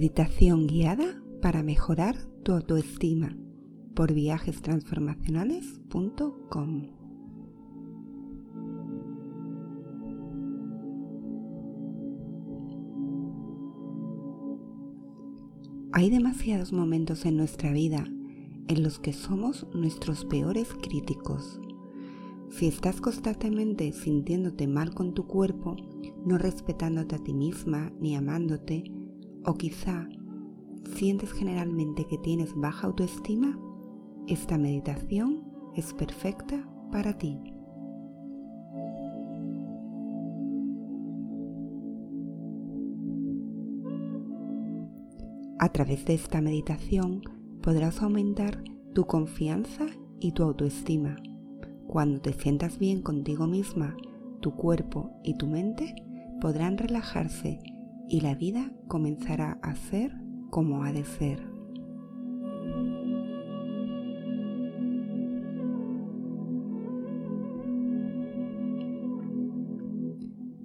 Meditación guiada para mejorar tu autoestima por viajestransformacionales.com. Hay demasiados momentos en nuestra vida en los que somos nuestros peores críticos. Si estás constantemente sintiéndote mal con tu cuerpo, no respetándote a ti misma ni amándote, o quizá sientes generalmente que tienes baja autoestima, esta meditación es perfecta para ti. A través de esta meditación podrás aumentar tu confianza y tu autoestima. Cuando te sientas bien contigo misma, tu cuerpo y tu mente podrán relajarse y la vida comenzará a ser como ha de ser.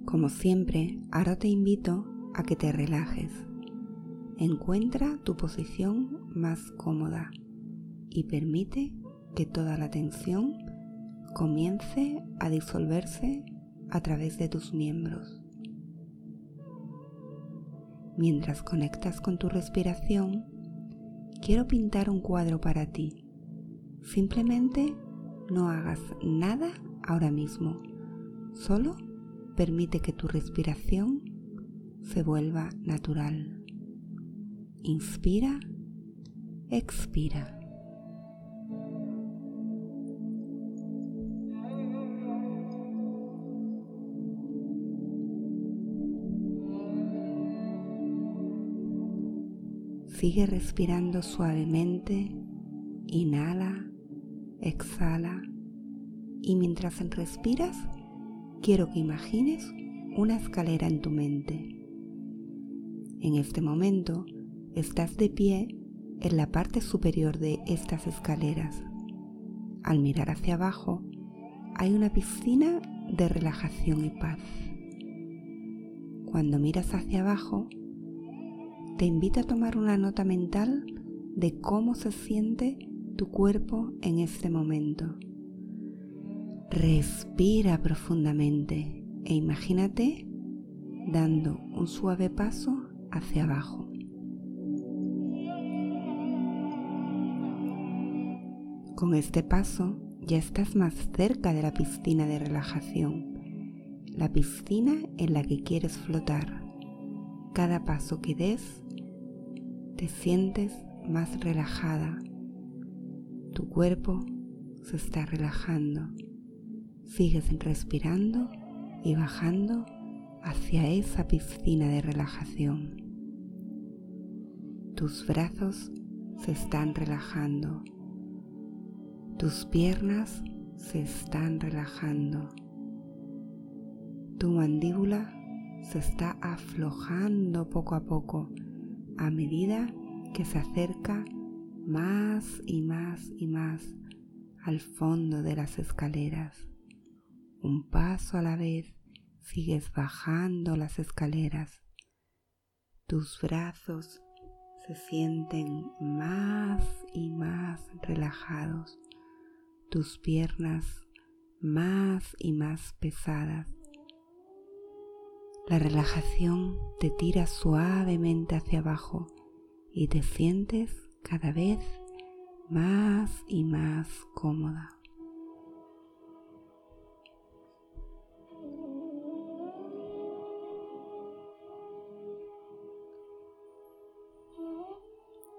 Como siempre, ahora te invito a que te relajes. Encuentra tu posición más cómoda y permite que toda la tensión comience a disolverse a través de tus miembros. Mientras conectas con tu respiración, quiero pintar un cuadro para ti. Simplemente no hagas nada ahora mismo. Solo permite que tu respiración se vuelva natural. Inspira, expira. Sigue respirando suavemente, inhala, exhala y mientras respiras, quiero que imagines una escalera en tu mente. En este momento estás de pie en la parte superior de estas escaleras. Al mirar hacia abajo hay una piscina de relajación y paz. Cuando miras hacia abajo, te invito a tomar una nota mental de cómo se siente tu cuerpo en este momento. Respira profundamente e imagínate dando un suave paso hacia abajo. Con este paso ya estás más cerca de la piscina de relajación, la piscina en la que quieres flotar. Cada paso que des te sientes más relajada. Tu cuerpo se está relajando. Sigues respirando y bajando hacia esa piscina de relajación. Tus brazos se están relajando. Tus piernas se están relajando. Tu mandíbula se está aflojando poco a poco a medida que se acerca más y más y más al fondo de las escaleras. Un paso a la vez sigues bajando las escaleras. Tus brazos se sienten más y más relajados. Tus piernas más y más pesadas. La relajación te tira suavemente hacia abajo y te sientes cada vez más y más cómoda.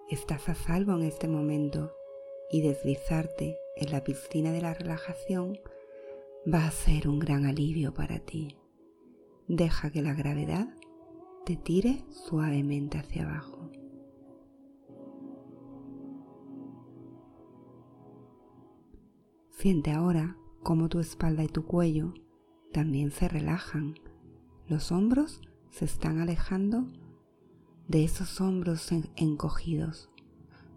Estás a salvo en este momento y deslizarte en la piscina de la relajación va a ser un gran alivio para ti. Deja que la gravedad te tire suavemente hacia abajo. Siente ahora cómo tu espalda y tu cuello también se relajan. Los hombros se están alejando de esos hombros encogidos.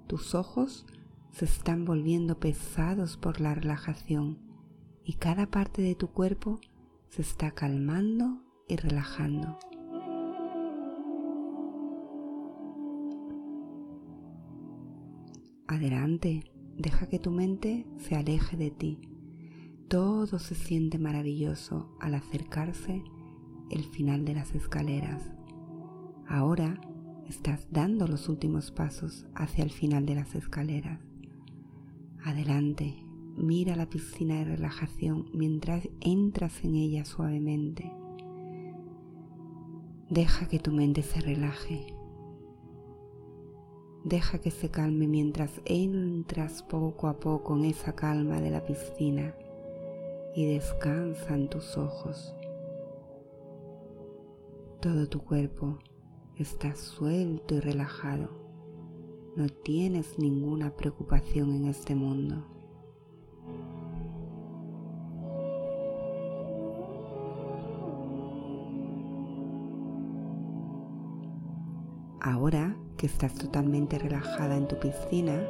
Tus ojos se están volviendo pesados por la relajación y cada parte de tu cuerpo se está calmando y relajando. Adelante, deja que tu mente se aleje de ti. Todo se siente maravilloso al acercarse el final de las escaleras. Ahora estás dando los últimos pasos hacia el final de las escaleras. Adelante, mira la piscina de relajación mientras entras en ella suavemente. Deja que tu mente se relaje. Deja que se calme mientras entras poco a poco en esa calma de la piscina y descansa en tus ojos. Todo tu cuerpo está suelto y relajado. No tienes ninguna preocupación en este mundo. Ahora que estás totalmente relajada en tu piscina,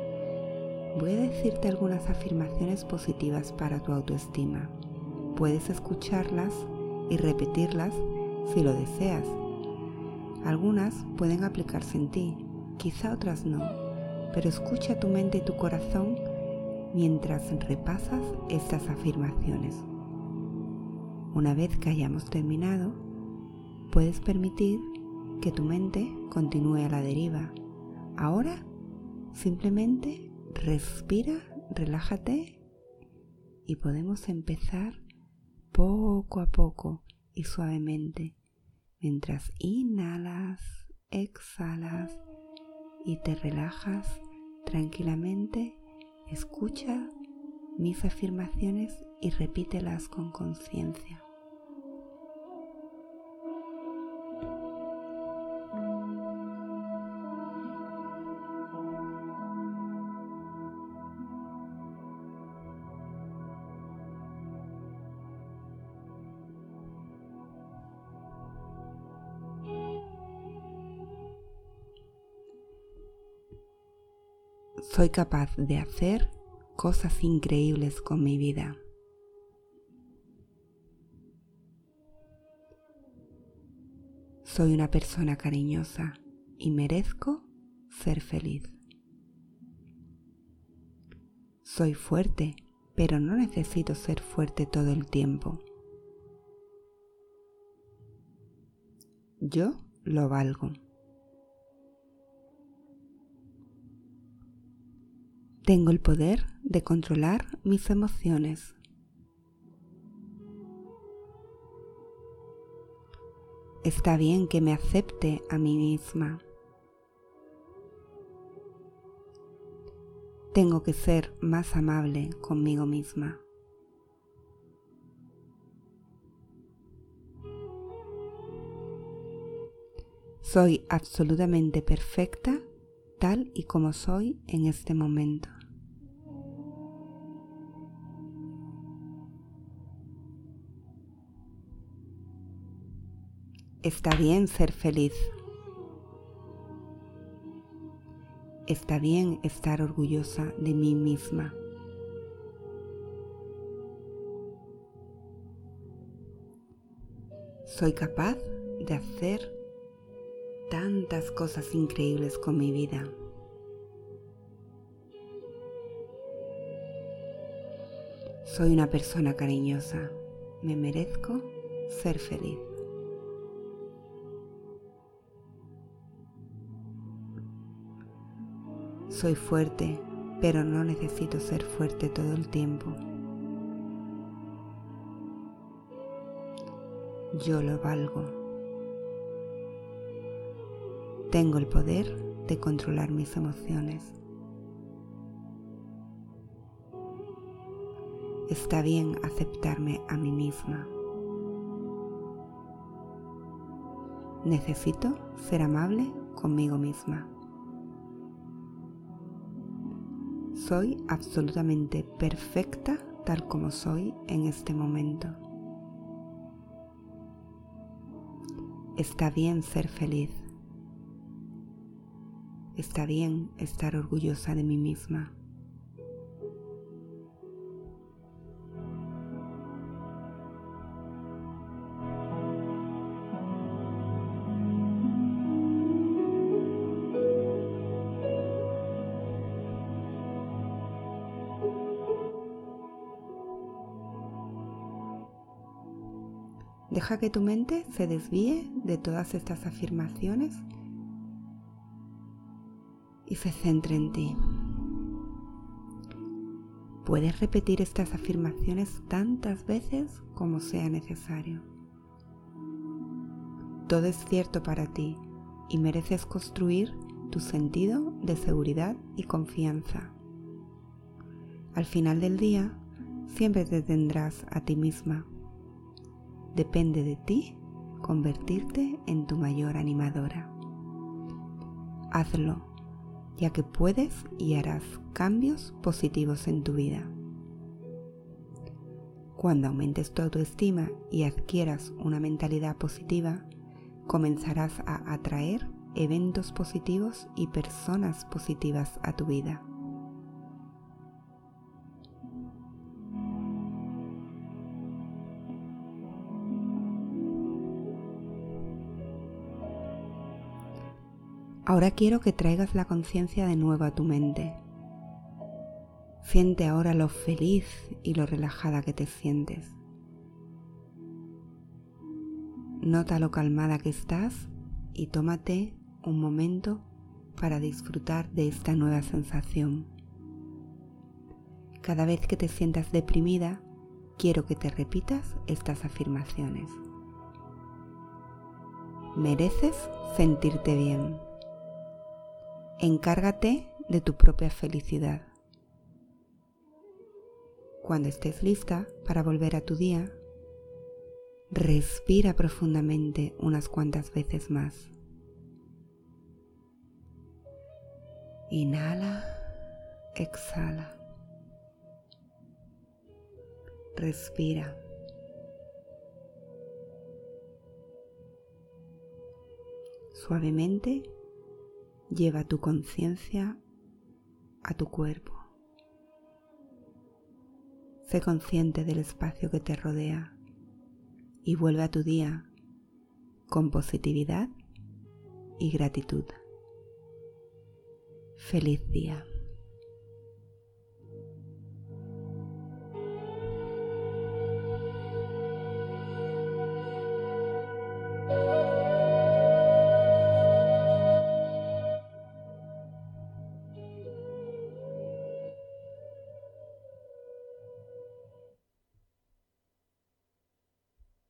voy a decirte algunas afirmaciones positivas para tu autoestima. Puedes escucharlas y repetirlas si lo deseas. Algunas pueden aplicarse en ti, quizá otras no, pero escucha tu mente y tu corazón mientras repasas estas afirmaciones. Una vez que hayamos terminado, puedes permitir que tu mente continúe a la deriva. Ahora simplemente respira, relájate y podemos empezar poco a poco y suavemente mientras inhalas, exhalas y te relajas tranquilamente. Escucha mis afirmaciones y repítelas con conciencia. Soy capaz de hacer cosas increíbles con mi vida. Soy una persona cariñosa y merezco ser feliz. Soy fuerte, pero no necesito ser fuerte todo el tiempo. Yo lo valgo. Tengo el poder de controlar mis emociones. Está bien que me acepte a mí misma. Tengo que ser más amable conmigo misma. Soy absolutamente perfecta tal y como soy en este momento. Está bien ser feliz. Está bien estar orgullosa de mí misma. Soy capaz de hacer tantas cosas increíbles con mi vida. Soy una persona cariñosa. Me merezco ser feliz. Soy fuerte, pero no necesito ser fuerte todo el tiempo. Yo lo valgo. Tengo el poder de controlar mis emociones. Está bien aceptarme a mí misma. Necesito ser amable conmigo misma. Soy absolutamente perfecta tal como soy en este momento. Está bien ser feliz. Está bien estar orgullosa de mí misma. Deja que tu mente se desvíe de todas estas afirmaciones y se centre en ti. Puedes repetir estas afirmaciones tantas veces como sea necesario. Todo es cierto para ti y mereces construir tu sentido de seguridad y confianza. Al final del día, siempre te tendrás a ti misma. Depende de ti convertirte en tu mayor animadora. Hazlo ya que puedes y harás cambios positivos en tu vida. Cuando aumentes tu autoestima y adquieras una mentalidad positiva, comenzarás a atraer eventos positivos y personas positivas a tu vida. Ahora quiero que traigas la conciencia de nuevo a tu mente. Siente ahora lo feliz y lo relajada que te sientes. Nota lo calmada que estás y tómate un momento para disfrutar de esta nueva sensación. Cada vez que te sientas deprimida, quiero que te repitas estas afirmaciones. Mereces sentirte bien. Encárgate de tu propia felicidad. Cuando estés lista para volver a tu día, respira profundamente unas cuantas veces más. Inhala, exhala. Respira. Suavemente Lleva tu conciencia a tu cuerpo. Sé consciente del espacio que te rodea y vuelve a tu día con positividad y gratitud. Feliz día.